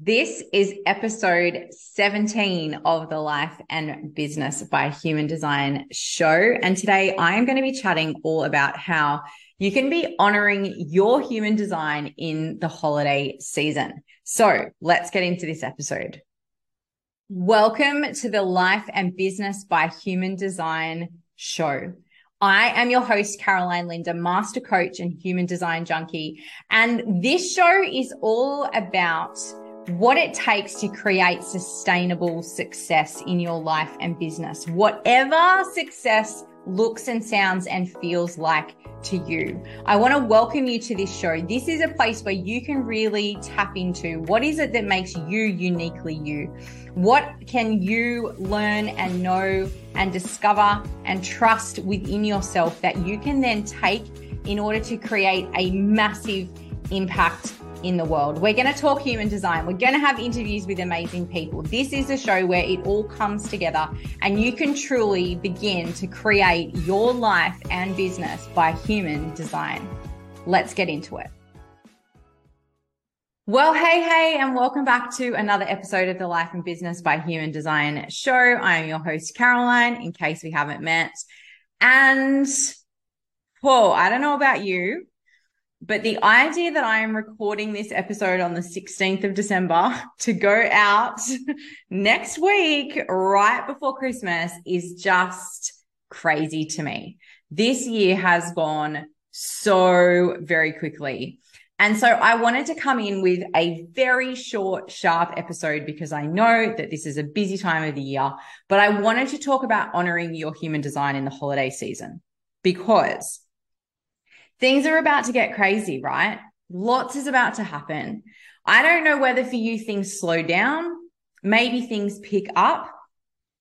This is episode 17 of the Life and Business by Human Design show. And today I am going to be chatting all about how you can be honoring your human design in the holiday season. So let's get into this episode. Welcome to the Life and Business by Human Design show. I am your host, Caroline Linda, master coach and human design junkie. And this show is all about what it takes to create sustainable success in your life and business, whatever success looks and sounds and feels like to you. I want to welcome you to this show. This is a place where you can really tap into what is it that makes you uniquely you? What can you learn and know and discover and trust within yourself that you can then take in order to create a massive impact in the world. We're going to talk human design. We're going to have interviews with amazing people. This is a show where it all comes together and you can truly begin to create your life and business by human design. Let's get into it. Well, hey, hey, and welcome back to another episode of the Life and Business by Human Design show. I am your host, Caroline, in case we haven't met. And, whoa, I don't know about you, but the idea that I am recording this episode on the 16th of December to go out next week, right before Christmas, is just crazy to me. This year has gone so very quickly. And so I wanted to come in with a very short, sharp episode because I know that this is a busy time of the year, but I wanted to talk about honoring your human design in the holiday season because things are about to get crazy, right? Lots is about to happen. I don't know whether for you things slow down, maybe things pick up.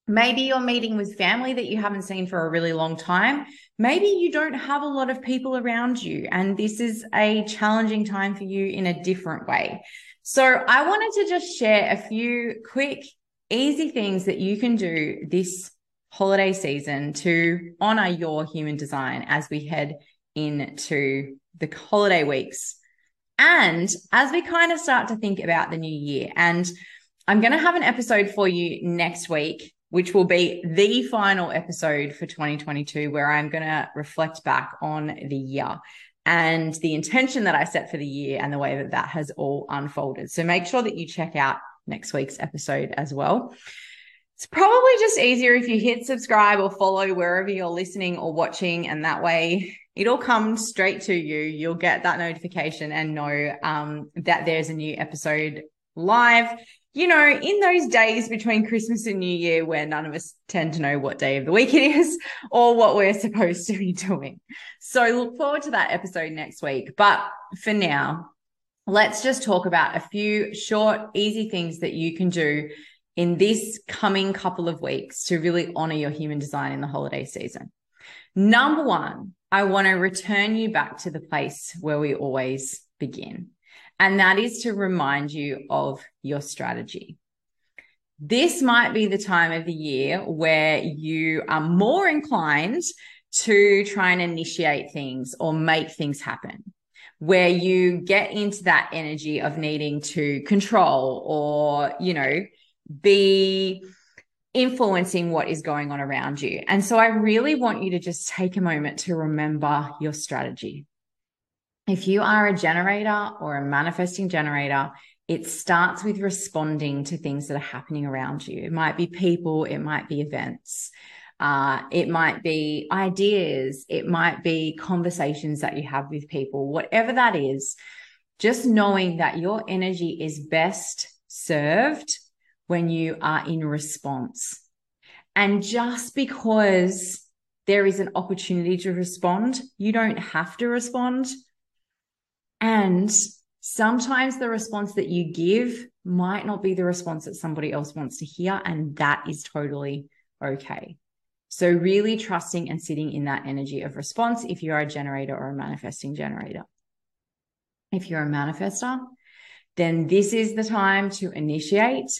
Maybe you're meeting with family that you haven't seen for a really long time. Maybe you don't have a lot of people around you, and this is a challenging time for you in a different way. So, I wanted to just share a few quick, easy things that you can do this holiday season to honor your human design as we head into the holiday weeks. And as we kind of start to think about the new year, and I'm going to have an episode for you next week, which will be the final episode for 2022, where I'm going to reflect back on the year and the intention that I set for the year and the way that that has all unfolded. So make sure that you check out next week's episode as well. It's probably just easier if you hit subscribe or follow wherever you're listening or watching, and that way it'll come straight to you. You'll get that notification and know um, that there's a new episode live. You know, in those days between Christmas and New Year, where none of us tend to know what day of the week it is or what we're supposed to be doing. So look forward to that episode next week. But for now, let's just talk about a few short, easy things that you can do in this coming couple of weeks to really honor your human design in the holiday season. Number one, I want to return you back to the place where we always begin. And that is to remind you of your strategy. This might be the time of the year where you are more inclined to try and initiate things or make things happen, where you get into that energy of needing to control or, you know, be influencing what is going on around you. And so I really want you to just take a moment to remember your strategy. If you are a generator or a manifesting generator, it starts with responding to things that are happening around you. It might be people, it might be events, uh, it might be ideas, it might be conversations that you have with people, whatever that is. Just knowing that your energy is best served when you are in response. And just because there is an opportunity to respond, you don't have to respond. And sometimes the response that you give might not be the response that somebody else wants to hear. And that is totally okay. So, really trusting and sitting in that energy of response if you're a generator or a manifesting generator. If you're a manifester, then this is the time to initiate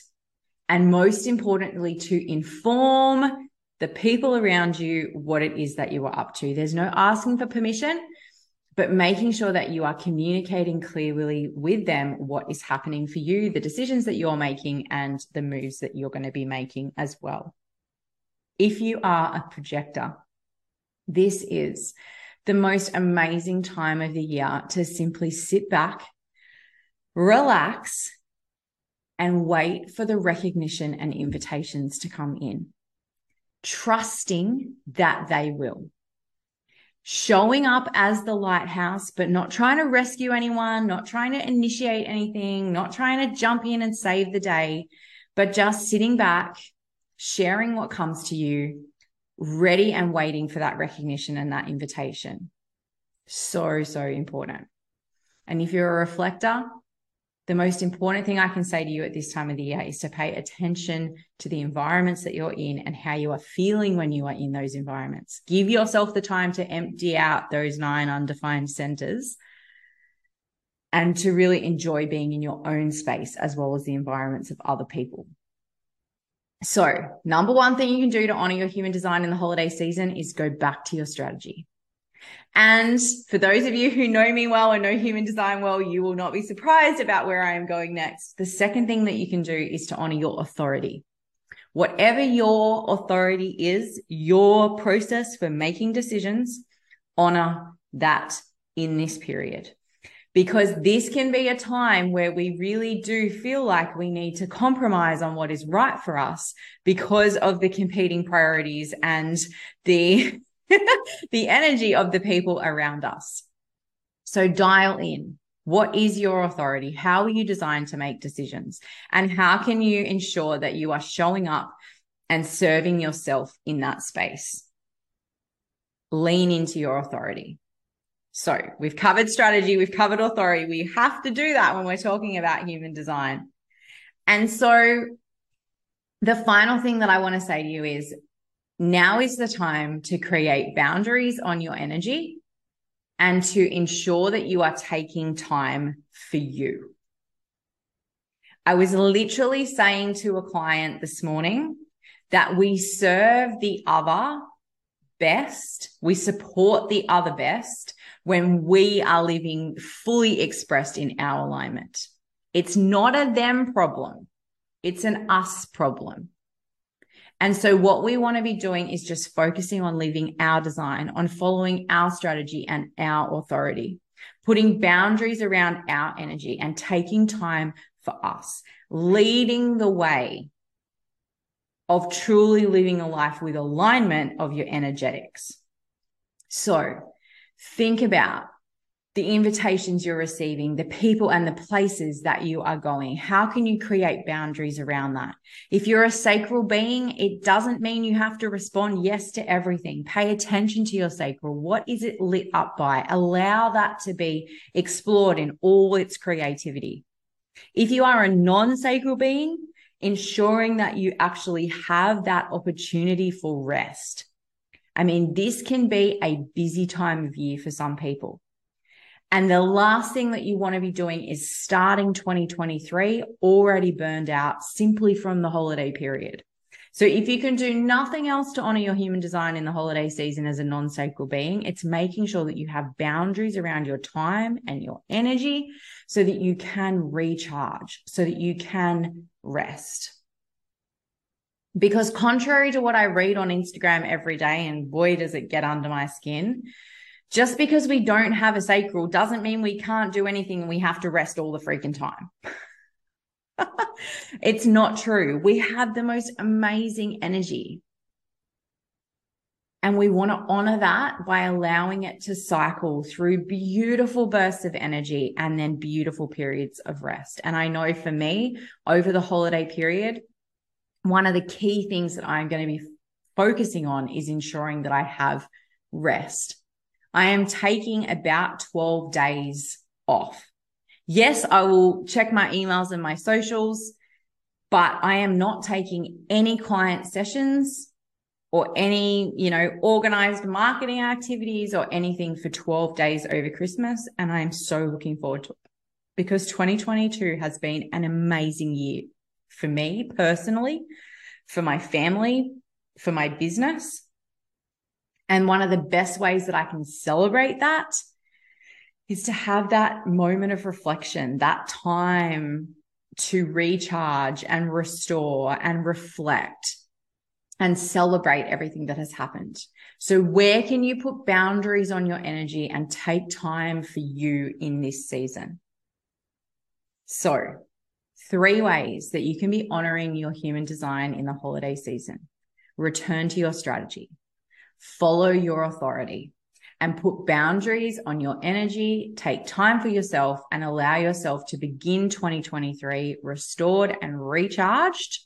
and most importantly, to inform the people around you what it is that you are up to. There's no asking for permission. but making sure that you are communicating clearly with them what is happening for you, the decisions that you're making, and the moves that you're going to be making as well. If you are a projector, this is the most amazing time of the year to simply sit back, relax, and wait for the recognition and invitations to come in, trusting that they will. Showing up as the lighthouse, but not trying to rescue anyone, not trying to initiate anything, not trying to jump in and save the day, but just sitting back, sharing what comes to you, ready and waiting for that recognition and that invitation. So, so important. And if you're a reflector, the most important thing I can say to you at this time of the year is to pay attention to the environments that you're in and how you are feeling when you are in those environments. Give yourself the time to empty out those nine undefined centers and to really enjoy being in your own space as well as the environments of other people. So, number one thing you can do to honor your human design in the holiday season is go back to your strategy. And for those of you who know me well and know human design well, you will not be surprised about where I am going next. The second thing that you can do is to honor your authority. Whatever your authority is, your process for making decisions, honor that in this period. Because this can be a time where we really do feel like we need to compromise on what is right for us because of the competing priorities and the the energy of the people around us. So dial in. What is your authority? How are you designed to make decisions? And how can you ensure that you are showing up and serving yourself in that space? Lean into your authority. So we've covered strategy, we've covered authority. We have to do that when we're talking about human design. And so the final thing that I want to say to you is now is the time to create boundaries on your energy and to ensure that you are taking time for you. I was literally saying to a client this morning that we serve the other best, we support the other best when we are living fully expressed in our alignment. It's not a them problem, it's an us problem. And so what we want to be doing is just focusing on living our design, on following our strategy and our authority, putting boundaries around our energy and taking time for us, leading the way of truly living a life with alignment of your energetics. So think about the invitations you're receiving, the people and the places that you are going. How can you create boundaries around that? If you're a sacral being, it doesn't mean you have to respond yes to everything. Pay attention to your sacral. What is it lit up by? Allow that to be explored in all its creativity. If you are a non sacral being, ensuring that you actually have that opportunity for rest. I mean, this can be a busy time of year for some people. And the last thing that you want to be doing is starting 2023 already burned out simply from the holiday period. So if you can do nothing else to honor your human design in the holiday season as a non-sacral being, it's making sure that you have boundaries around your time and your energy so that you can recharge, so that you can rest. Because contrary to what I read on Instagram every day, and boy, does it get under my skin, just because we don't have a sacral doesn't mean we can't do anything and we have to rest all the freaking time. it's not true. We have the most amazing energy. And we want to honor that by allowing it to cycle through beautiful bursts of energy and then beautiful periods of rest. And I know for me, over the holiday period, one of the key things that I'm going to be focusing on is ensuring that I have rest. I am taking about 12 days off. Yes, I will check my emails and my socials, but I am not taking any client sessions or any, you know, organized marketing activities or anything for 12 days over Christmas. And I am so looking forward to it because 2022 has been an amazing year for me personally, for my family, for my business. And one of the best ways that I can celebrate that is to have that moment of reflection, that time to recharge and restore and reflect and celebrate everything that has happened. So where can you put boundaries on your energy and take time for you in this season? So three ways that you can be honoring your human design in the holiday season. Return to your strategy, follow your authority and put boundaries on your energy, take time for yourself and allow yourself to begin 2023 restored and recharged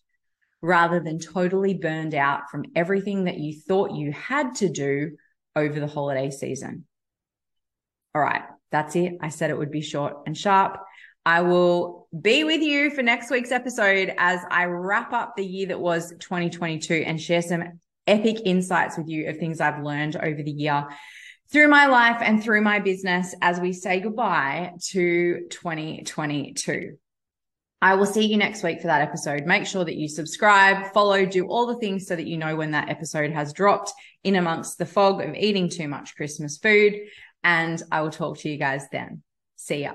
rather than totally burned out from everything that you thought you had to do over the holiday season. All right. That's it. I said it would be short and sharp. I will be with you for next week's episode as I wrap up the year that was 2022 and share some epic insights with you of things I've learned over the year through my life and through my business as we say goodbye to 2022. I will see you next week for that episode. Make sure that you subscribe, follow, do all the things so that you know when that episode has dropped in amongst the fog of eating too much Christmas food. And I will talk to you guys then. See ya.